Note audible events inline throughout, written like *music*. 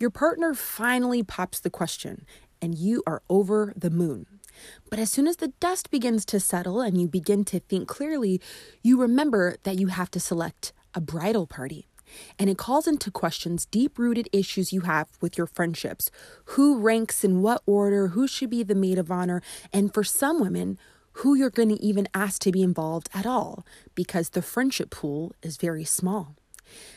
Your partner finally pops the question, and you are over the moon. But as soon as the dust begins to settle and you begin to think clearly, you remember that you have to select a bridal party. And it calls into questions deep rooted issues you have with your friendships. Who ranks in what order? Who should be the maid of honor? And for some women, who you're going to even ask to be involved at all, because the friendship pool is very small.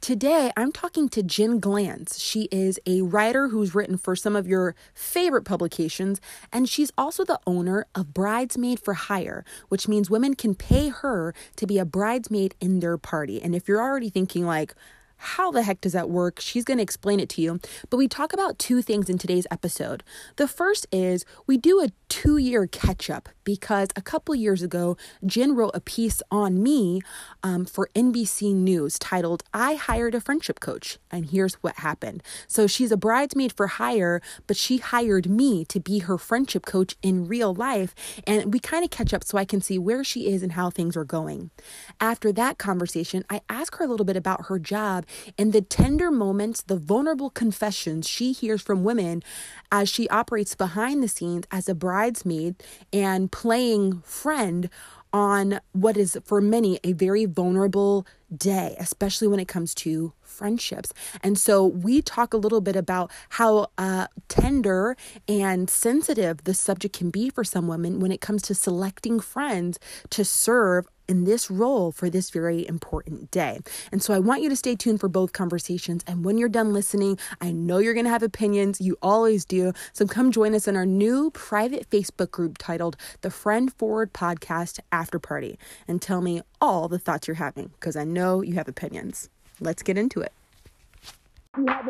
Today, I'm talking to Jen Glantz. She is a writer who's written for some of your favorite publications, and she's also the owner of Bridesmaid for Hire, which means women can pay her to be a bridesmaid in their party. And if you're already thinking, like, how the heck does that work? She's going to explain it to you. But we talk about two things in today's episode. The first is we do a two year catch up because a couple years ago, Jen wrote a piece on me um, for NBC News titled, I Hired a Friendship Coach. And here's what happened. So she's a bridesmaid for hire, but she hired me to be her friendship coach in real life. And we kind of catch up so I can see where she is and how things are going. After that conversation, I ask her a little bit about her job and the tender moments, the vulnerable confessions she hears from women as she operates behind the scenes as a bridesmaid and playing friend on what is for many a very vulnerable day, especially when it comes to friendships. And so we talk a little bit about how uh, tender and sensitive the subject can be for some women when it comes to selecting friends to serve in this role for this very important day. And so I want you to stay tuned for both conversations. And when you're done listening, I know you're going to have opinions. You always do. So come join us in our new private Facebook group titled The Friend Forward Podcast After Party and tell me all the thoughts you're having because I know you have opinions. Let's get into it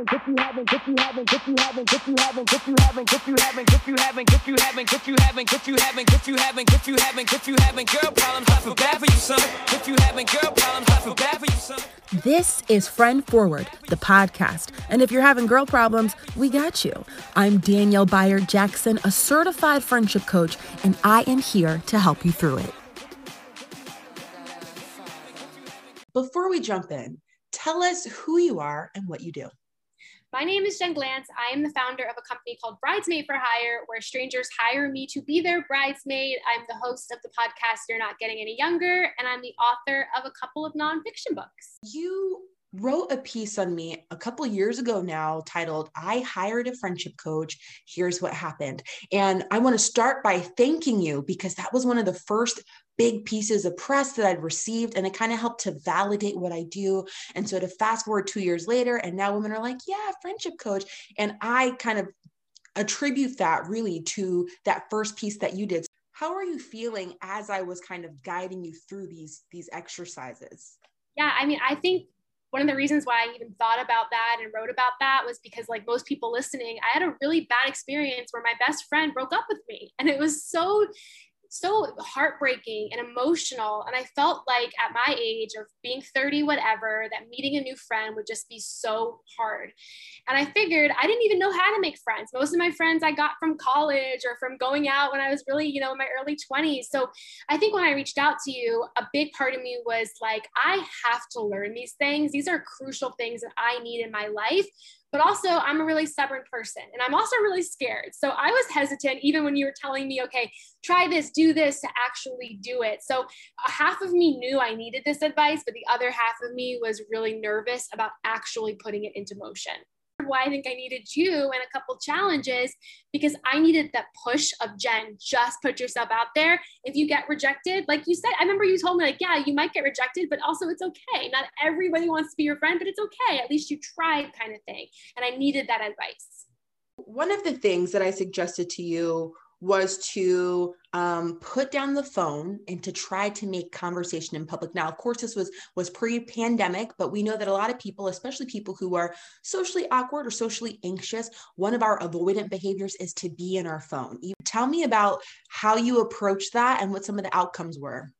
haven't, if you haven't, if you haven't, if you haven't, if you haven't, if you haven't, if you haven't, if you haven't, if you haven't, if you haven't, if you haven't, if you haven't, if you haven't, if you haven't, girl problems, I feel bad for you, son. If you haven't, girl problems, I feel bad for you, son. This is Friend Forward, the podcast. And if you're having girl problems, we got you. I'm Danielle Bayard Jackson, a certified friendship coach, and I am here to help you through it. Before we jump in, tell us who you are and what you do. My name is Jen Glantz. I am the founder of a company called Bridesmaid for Hire, where strangers hire me to be their bridesmaid. I'm the host of the podcast You're Not Getting Any Younger, and I'm the author of a couple of nonfiction books. You wrote a piece on me a couple years ago now titled I hired a friendship coach here's what happened and I want to start by thanking you because that was one of the first big pieces of press that I'd received, and it kind of helped to validate what I do. And so to fast forward two years later, and now women are like, yeah, friendship coach. And I kind of attribute that really to that first piece that you did. How are you feeling as I was kind of guiding you through these these exercises? Yeah, I mean, I think one of the reasons why I even thought about that and wrote about that was because, like most people listening, I had a really bad experience where my best friend broke up with me. And it was so so heartbreaking and emotional. And I felt like at my age of being 30, whatever, that meeting a new friend would just be so hard. And I figured I didn't even know how to make friends. Most of my friends I got from college or from going out when I was really, you know, in my early 20s. So I think when I reached out to you, a big part of me was like, I have to learn these things. These are crucial things that I need in my life but also I'm a really stubborn person and I'm also really scared. So I was hesitant even when you were telling me, okay, try this, do this to actually do it. So uh, half of me knew I needed this advice, but the other half of me was really nervous about actually putting it into motion why I think I needed you and a couple challenges because I needed that push of Jen, just put yourself out there. If you get rejected, like you said, I remember you told me, like, yeah, you might get rejected, but also it's okay. Not everybody wants to be your friend, but it's okay. At least you tried, kind of thing. And I needed that advice. One of the things that I suggested to you was to um, put down the phone and to try to make conversation in public. Now, of course, this was was pre-pandemic, but we know that a lot of people, especially people who are socially awkward or socially anxious, one of our avoidant behaviors is to be in our phone. You tell me about how you approached that and what some of the outcomes were.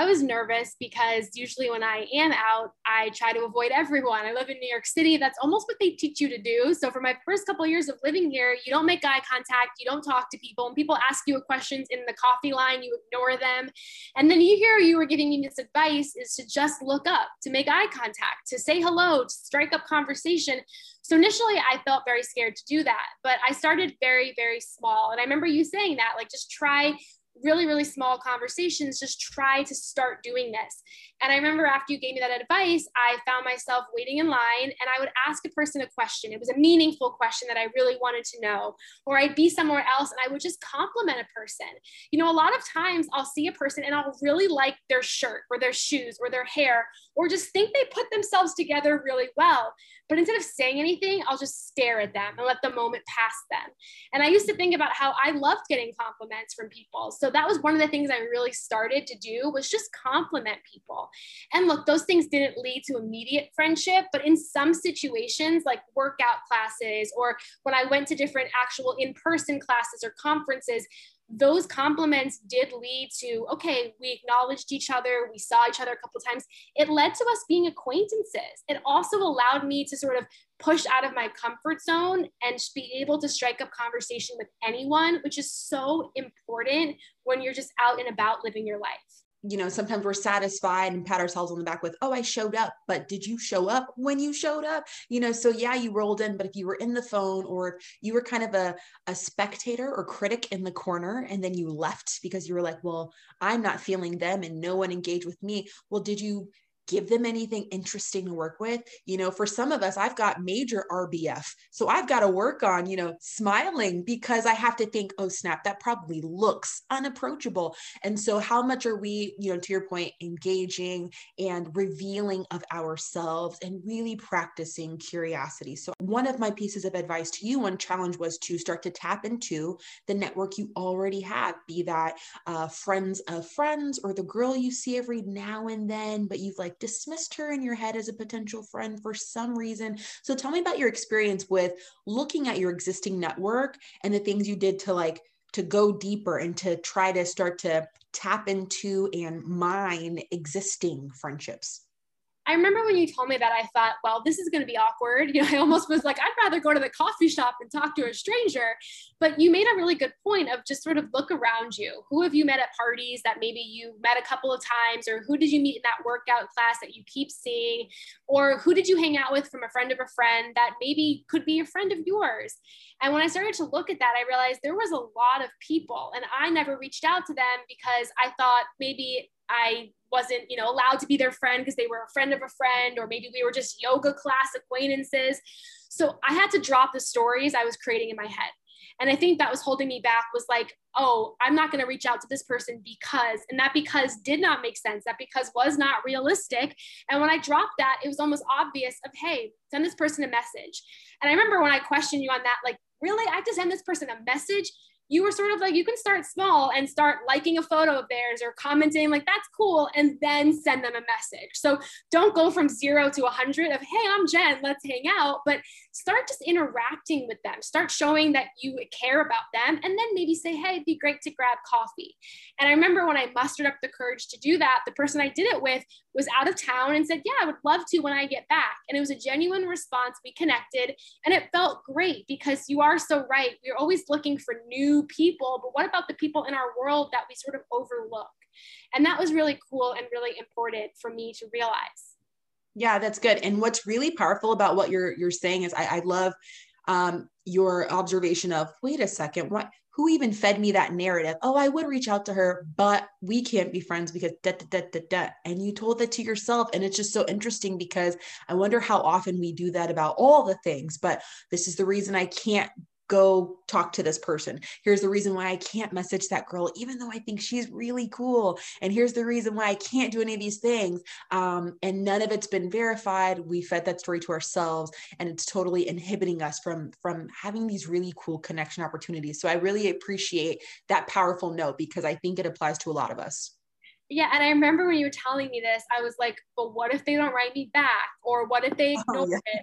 I was nervous because usually when I am out, I try to avoid everyone. I live in New York City. That's almost what they teach you to do. So for my first couple of years of living here, you don't make eye contact, you don't talk to people. And people ask you questions in the coffee line, you ignore them. And then you hear you were giving me this advice is to just look up, to make eye contact, to say hello, to strike up conversation. So initially I felt very scared to do that, but I started very, very small. And I remember you saying that, like, just try really, really small conversations, just try to start doing this. And I remember after you gave me that advice, I found myself waiting in line and I would ask a person a question. It was a meaningful question that I really wanted to know. Or I'd be somewhere else and I would just compliment a person. You know, a lot of times I'll see a person and I'll really like their shirt or their shoes or their hair or just think they put themselves together really well. But instead of saying anything, I'll just stare at them and let the moment pass them. And I used to think about how I loved getting compliments from people. So that was one of the things I really started to do was just compliment people. And look, those things didn't lead to immediate friendship, but in some situations, like workout classes or when I went to different actual in person classes or conferences, those compliments did lead to okay we acknowledged each other we saw each other a couple times. It led to us being acquaintances. It also allowed me to sort of push out of my comfort zone and be able to strike up conversation with anyone which is so important when you're just out and about living your life you know, sometimes we're satisfied and pat ourselves on the back with, oh, I showed up, but did you show up when you showed up? You know, so yeah, you rolled in, but if you were in the phone or you were kind of a, a spectator or critic in the corner and then you left because you were like, well, I'm not feeling them and no one engaged with me. Well, did you give them anything interesting to work with. You know, for some of us, I've got major RBF. So I've got to work on, you know, smiling because I have to think, oh, snap, that probably looks unapproachable. And so, how much are we, you know, to your point, engaging and revealing of ourselves and really practicing curiosity? So, one of my pieces of advice to you on challenge was to start to tap into the network you already have, be that uh, friends of friends or the girl you see every now and then, but you've like dismissed her in your head as a potential friend for some reason. So tell me about your experience with looking at your existing network and the things you did to like to go deeper and to try to start to tap into and mine existing friendships. I remember when you told me that, I thought, well, this is going to be awkward. *laughs* You know, I almost was like, I'd rather go to the coffee shop and talk to a stranger. But you made a really good point of just sort of look around you. Who have you met at parties that maybe you met a couple of times? Or who did you meet in that workout class that you keep seeing? Or who did you hang out with from a friend of a friend that maybe could be a friend of yours? And when I started to look at that, I realized there was a lot of people, and I never reached out to them because I thought maybe I wasn't, you know, allowed to be their friend because they were a friend of a friend, or maybe we were just yoga class acquaintances. So I had to drop the stories I was creating in my head. And I think that was holding me back was like, oh, I'm not going to reach out to this person because, and that because did not make sense. That because was not realistic. And when I dropped that, it was almost obvious of, hey, send this person a message. And I remember when I questioned you on that, like, really, I have to send this person a message? You were sort of like you can start small and start liking a photo of theirs or commenting like that's cool and then send them a message. So don't go from zero to 100 of hey i'm jen let's hang out but start just interacting with them. Start showing that you care about them and then maybe say hey it'd be great to grab coffee. And i remember when i mustered up the courage to do that the person i did it with was out of town and said yeah i would love to when i get back. And it was a genuine response. We connected and it felt great because you are so right. We're always looking for new people, but what about the people in our world that we sort of overlook? And that was really cool and really important for me to realize. Yeah, that's good. And what's really powerful about what you're you're saying is I, I love um, your observation of wait a second, what who even fed me that narrative? Oh, I would reach out to her, but we can't be friends because da da da da da. And you told that to yourself. And it's just so interesting because I wonder how often we do that about all the things. But this is the reason I can't go talk to this person. Here's the reason why I can't message that girl, even though I think she's really cool. And here's the reason why I can't do any of these things. Um, and none of it's been verified. We fed that story to ourselves, and it's totally inhibiting us from from having these really cool connection opportunities. So I really appreciate that powerful note because I think it applies to a lot of us. Yeah, and I remember when you were telling me this, I was like, but what if they don't write me back? Or what if they ignore oh, yeah. it?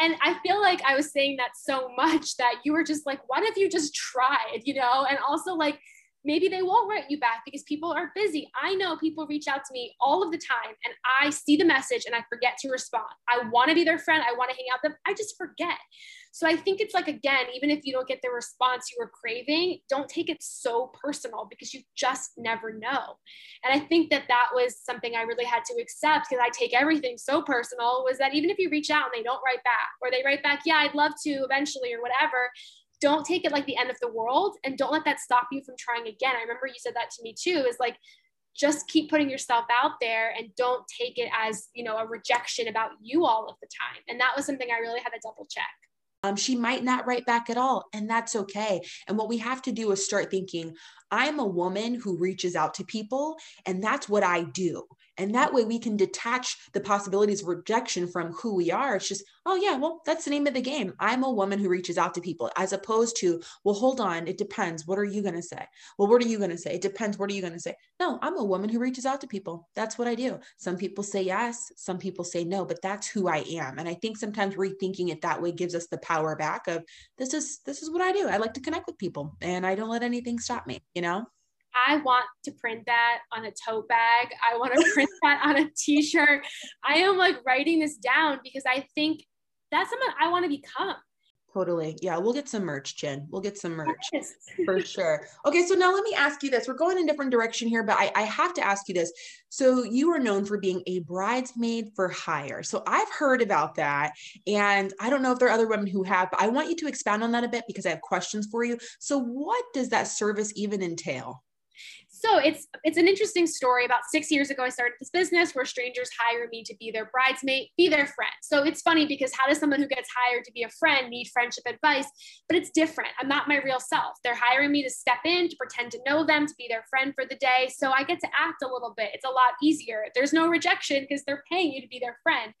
And I feel like I was saying that so much that you were just like, what if you just tried, you know? And also like maybe they won't write you back because people are busy. I know people reach out to me all of the time and I see the message and I forget to respond. I want to be their friend. I want to hang out with them. I just forget. So I think it's like, again, even if you don't get the response you were craving, don't take it so personal because you just never know. And I think that that was something I really had to accept because I take everything so personal was that even if you reach out and they don't write back or they write back, yeah, I'd love to eventually or whatever, don't take it like the end of the world and don't let that stop you from trying again. I remember you said that to me too is like, just keep putting yourself out there and don't take it as you know a rejection about you all of the time and that was something i really had to double check um, she might not write back at all, and that's okay. And what we have to do is start thinking, I'm a woman who reaches out to people, and that's what I do. And that way we can detach the possibilities of rejection from who we are. It's just, oh, yeah, well, that's the name of the game. I'm a woman who reaches out to people, as opposed to, well, hold on, it depends. What are you going to say? Well, what are you going to say? It depends. What are you going to say? No, I'm a woman who reaches out to people. That's what I do. Some people say yes, some people say no, but that's who I am. And I think sometimes rethinking it that way gives us the power back of this is this is what I do. I like to connect with people and I don't let anything stop me, you know? I want to print that on a tote bag. I want to *laughs* print that on a t-shirt. I am like writing this down because I think that's someone I want to become. Totally. Yeah, we'll get some merch, Jen. We'll get some merch yes. for *laughs* sure. Okay, so now let me ask you this. We're going in a different direction here, but I, I have to ask you this. So you are known for being a bridesmaid for hire. So I've heard about that, and I don't know if there are other women who have, but I want you to expand on that a bit because I have questions for you. So what does that service even entail? So it's it's an interesting story. About six years ago, I started this business where strangers hire me to be their bridesmaid, be their friend. So it's funny because how does someone who gets hired to be a friend need friendship advice? But it's different. I'm not my real self. They're hiring me to step in, to pretend to know them, to be their friend for the day. So I get to act a little bit. It's a lot easier. There's no rejection because they're paying you to be their friend.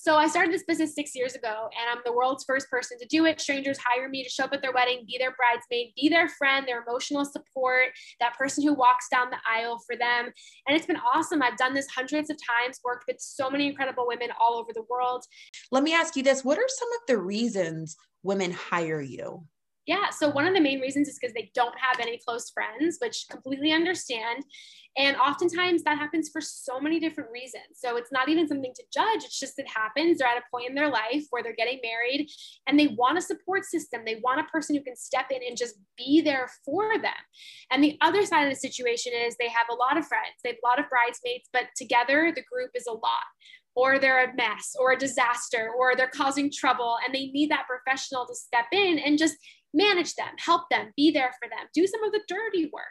So I started this business six years ago, and I'm the world's first person to do it. Strangers hire me to show up at their wedding, be their bridesmaid, be their friend, their emotional support, that person who walks down the aisle for them. And it's been awesome. I've done this hundreds of times, worked with so many incredible women all over the world. Let me ask you this what are some of the reasons women hire you? Yeah. So one of the main reasons is because they don't have any close friends, which completely understand. And oftentimes that happens for so many different reasons. So it's not even something to judge. It's just it happens. They're at a point in their life where they're getting married and they want a support system. They want a person who can step in and just be there for them. And the other side of the situation is they have a lot of friends, they have a lot of bridesmaids, but together the group is a lot or they're a mess or a disaster or they're causing trouble and they need that professional to step in and just manage them, help them, be there for them, do some of the dirty work.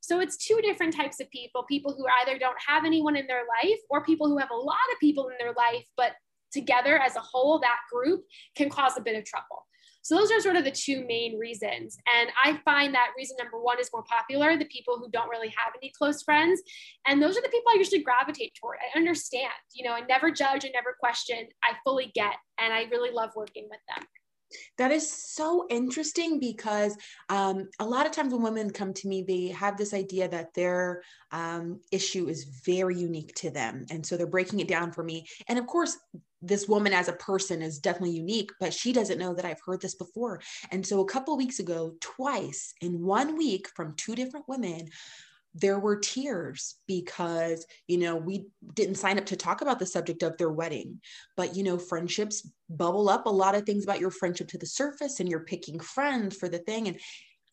So it's two different types of people people who either don't have anyone in their life or people who have a lot of people in their life, but together as a whole, that group can cause a bit of trouble. So those are sort of the two main reasons. And I find that reason number one is more popular, the people who don't really have any close friends. And those are the people I usually gravitate toward. I understand, you know, I never judge and never question. I fully get, and I really love working with them. That is so interesting because um, a lot of times when women come to me, they have this idea that their um, issue is very unique to them. And so they're breaking it down for me. And of course, this woman as a person is definitely unique, but she doesn't know that I've heard this before. And so a couple weeks ago, twice in one week from two different women, there were tears because you know we didn't sign up to talk about the subject of their wedding. But you know friendships bubble up a lot of things about your friendship to the surface and you're picking friends for the thing. And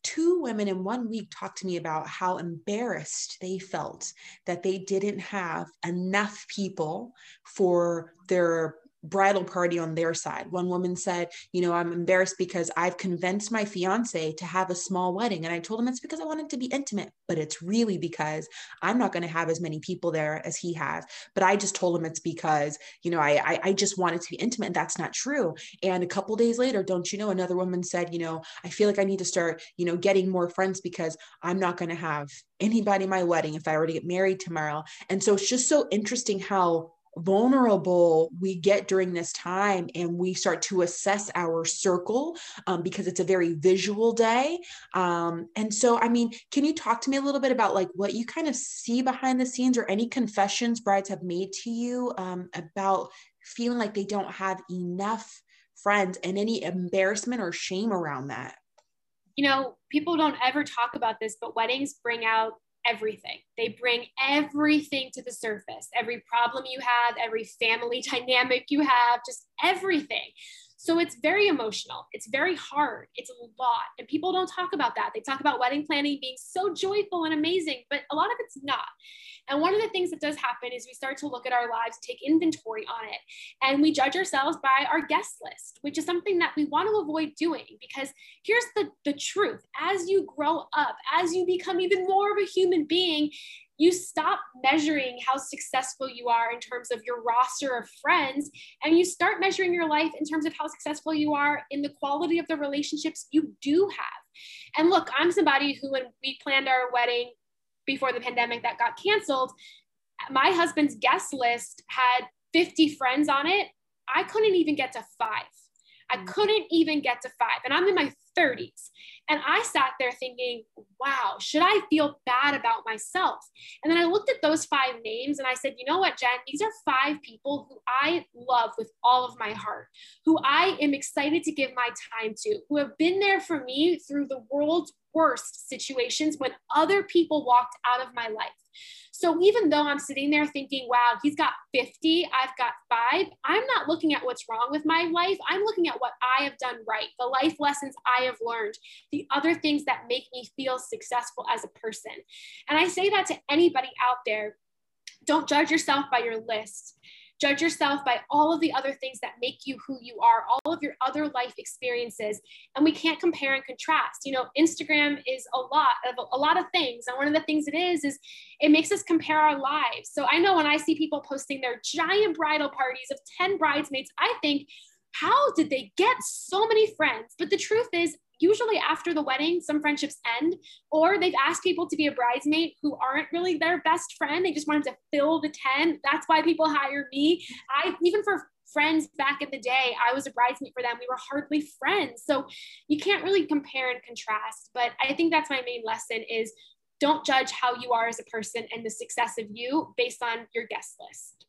two women in one week talked to me about how embarrassed they felt that they didn't have enough people for their bridal party on their side. One woman said, You know, I'm embarrassed because I've convinced my fiance to have a small wedding. And I told him it's because I want it to be intimate, but it's really because I'm not going to have as many people there as he has. But I just told him it's because, you know, I, I, I just want it to be intimate. And that's not true. And a couple days later, don't you know, another woman said, You know, I feel like I need to start, you know, getting more friends because I'm not going to have anybody my wedding if I were to get married tomorrow. And so it's just so interesting how vulnerable we get during this time and we start to assess our circle um, because it's a very visual day. Um, and so i mean can you talk to me a little bit about like what you kind of see behind the scenes or any confessions brides have made to you um, about feeling like they don't have enough friends and any embarrassment or shame around that? You know, people don't ever talk about this, but weddings bring out everything. They bring everything to the surface every problem you have, every family *laughs* dynamic you have, just everything. So it's very emotional. It's very hard. It's a lot. And people don't talk about that. They talk about wedding planning being so joyful and amazing, but a lot of it's not. And one of the things that does happen is we start to look at our lives, take inventory on it, and we judge ourselves by our guest list, which is something that we want to avoid doing because here's the, the truth as you grow up, as you become even more of a human being, you stop measuring how successful you are in terms of your roster of friends and you start measuring your life in terms of how successful you are in the quality of the relationships you do have. And look, I'm somebody who, when we planned our wedding before the pandemic that got canceled, my husband's guest list had 50 friends on it. I couldn't even get to five. I mm. couldn't even get to five. And I'm in my 30s. And I sat there thinking, wow, should I feel bad about myself? And then I looked at those five names and I said, you know what, Jen, these are five people who I love with all of my heart, who I am excited to give my time to, who have been there for me through the world's worst situations when other people walked out of my life. So even though I'm sitting there thinking, wow, he's got 50, I've got five, I'm not looking at what's wrong with my life. I'm looking at what I have done right, the life lessons I have learned, the other things that make me feel successful as a person. And I say that to anybody out there. Don't judge yourself by your list. Judge yourself by all of the other things that make you who you are, all of your other life experiences. And we can't compare and contrast. You know, Instagram is a lot of a lot of things. And one of the things it is, is it makes us compare our lives. So I know when I see people posting their giant bridal parties of 10 bridesmaids, I think, how did they get so many friends? But the truth is, usually after the wedding, some friendships end, or they've asked people to be a bridesmaid who aren't really their best friend. They just wanted to fill the tent. That's why people hire me. I even for friends back in the day, I was a bridesmaid for them. We were hardly friends. So you can't really compare and contrast. But I think that's my main lesson is don't judge how you are as a person and the success of you based on your guest list.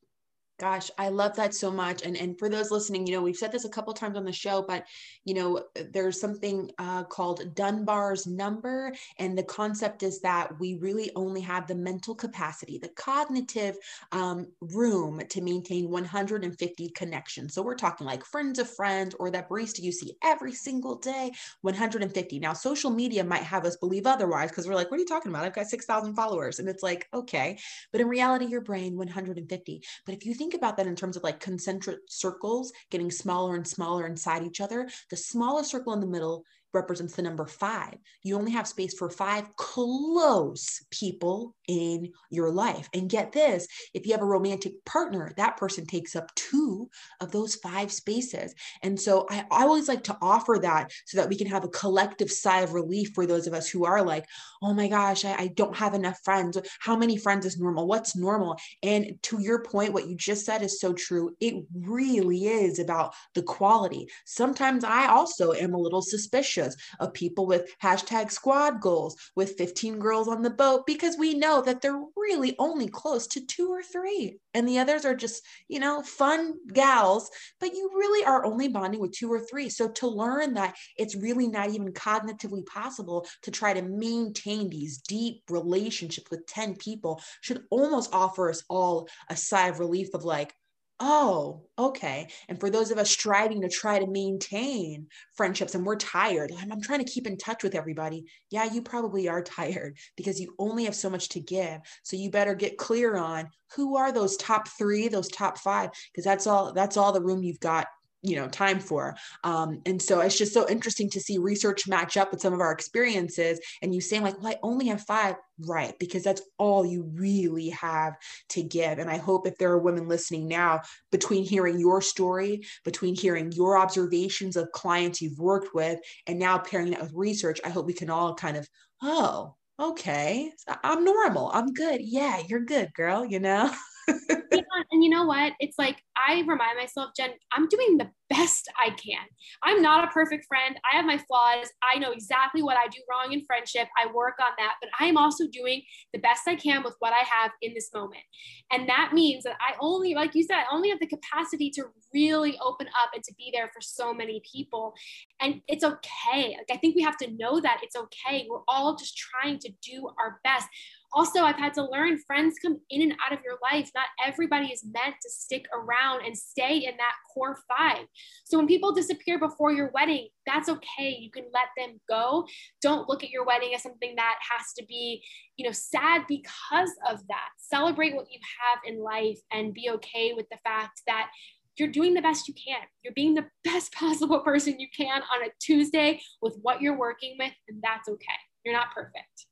Gosh, I love that so much. And and for those listening, you know, we've said this a couple times on the show, but you know, there's something uh, called Dunbar's number, and the concept is that we really only have the mental capacity, the cognitive um, room to maintain 150 connections. So we're talking like friends of friends, or that barista you see every single day, 150. Now, social media might have us believe otherwise because we're like, what are you talking about? I've got 6,000 followers, and it's like, okay, but in reality, your brain 150. But if you think think about that in terms of like concentric circles getting smaller and smaller inside each other, the smallest circle in the middle represents the number five. You only have space for five close people in your life. And get this if you have a romantic partner, that person takes up two of those five spaces. And so I, always like to offer that so that we can have a collective sigh of relief for those of us who are like, oh my gosh, I, I don't have enough friends. How many friends is normal? What's normal? And to your point, what you just said is so true. It really is about the quality. Sometimes I also am a little suspicious of people with hashtag squad goals with 15 girls on the boat because we know that they're really only close to two or three. And the others are just, you know, fun gals, but you really are only bonding with two or three. So to learn that it's really not even cognitively possible to try to maintain these deep relationships with 10 people should almost offer us all a sigh of relief of like, oh, okay. And for those of us striving to try to maintain friendships and we're tired, I'm, I'm, trying to keep in touch with everybody. Yeah, you probably are *laughs* tired because you only have so much to give. So you better get clear on who are those top three, those top five, because that's all that's all the room you've got you know time for. Um, and so it's just so interesting to see research match up with some of our experiences and you saying like well i only have five. Right because that's all you really have to give. And i hope if there are women listening now between hearing your story between hearing your observations of clients you've worked with and now pairing that with research i hope we can all kind of oh okay i'm normal i'm good yeah you're good girl you know *laughs* yeah, and you know what? It's like I remind myself, Jen, I'm doing the best I can. I'm not a perfect friend. I have my flaws. I know exactly what I do wrong in friendship. I work on that, but I am also doing the best I can with what I have in this moment. And that means that I only, like you said, I only have the capacity to really open up and to be there for so many people. And it's okay. Like I think we have to know that it's okay. We're all just trying to do our best also i've had to learn friends come in and out of your life not everybody is meant to stick around and stay in that core five so when people disappear before your wedding that's okay you can let them go don't look at your wedding as something that has to be you know sad because of that celebrate what you have in life and be okay with the fact that you're doing the best you can. You're being the *laughs* best possible person you can on a Tuesday with what you're working with, and that's okay. You're not perfect.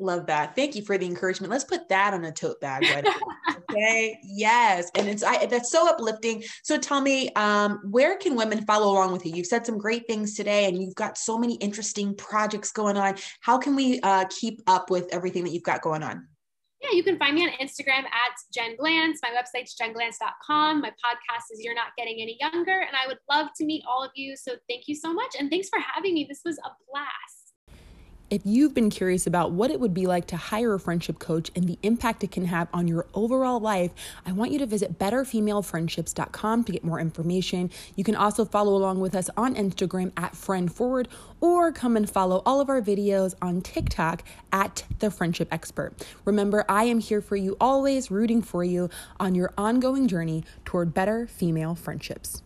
Love that. Thank you for the encouragement. Let's put that on a tote bag. *laughs* okay. Yes. And it's I that's so uplifting. So tell me, um, where can women follow along with you? You've said some great things today and you've got so many interesting projects going on. How can we uh, keep up with everything that you've got going on? Yeah, you can find me on Instagram at Jen Glantz. My website's jenglantz.com. My podcast is You're Not Getting Any Younger. And I would love to meet all of you. So thank you so much. And thanks for having me. This was a blast. If you've been curious about what it would be like to hire a friendship coach and the impact it can have on your overall life, I want you to visit betterfemalefriendships.com to get more information. You can also follow along with us on Instagram at Friend Forward or come and follow all of our videos on TikTok at The Friendship Expert. Remember, I am here for you always, rooting for you on your ongoing journey toward better female friendships.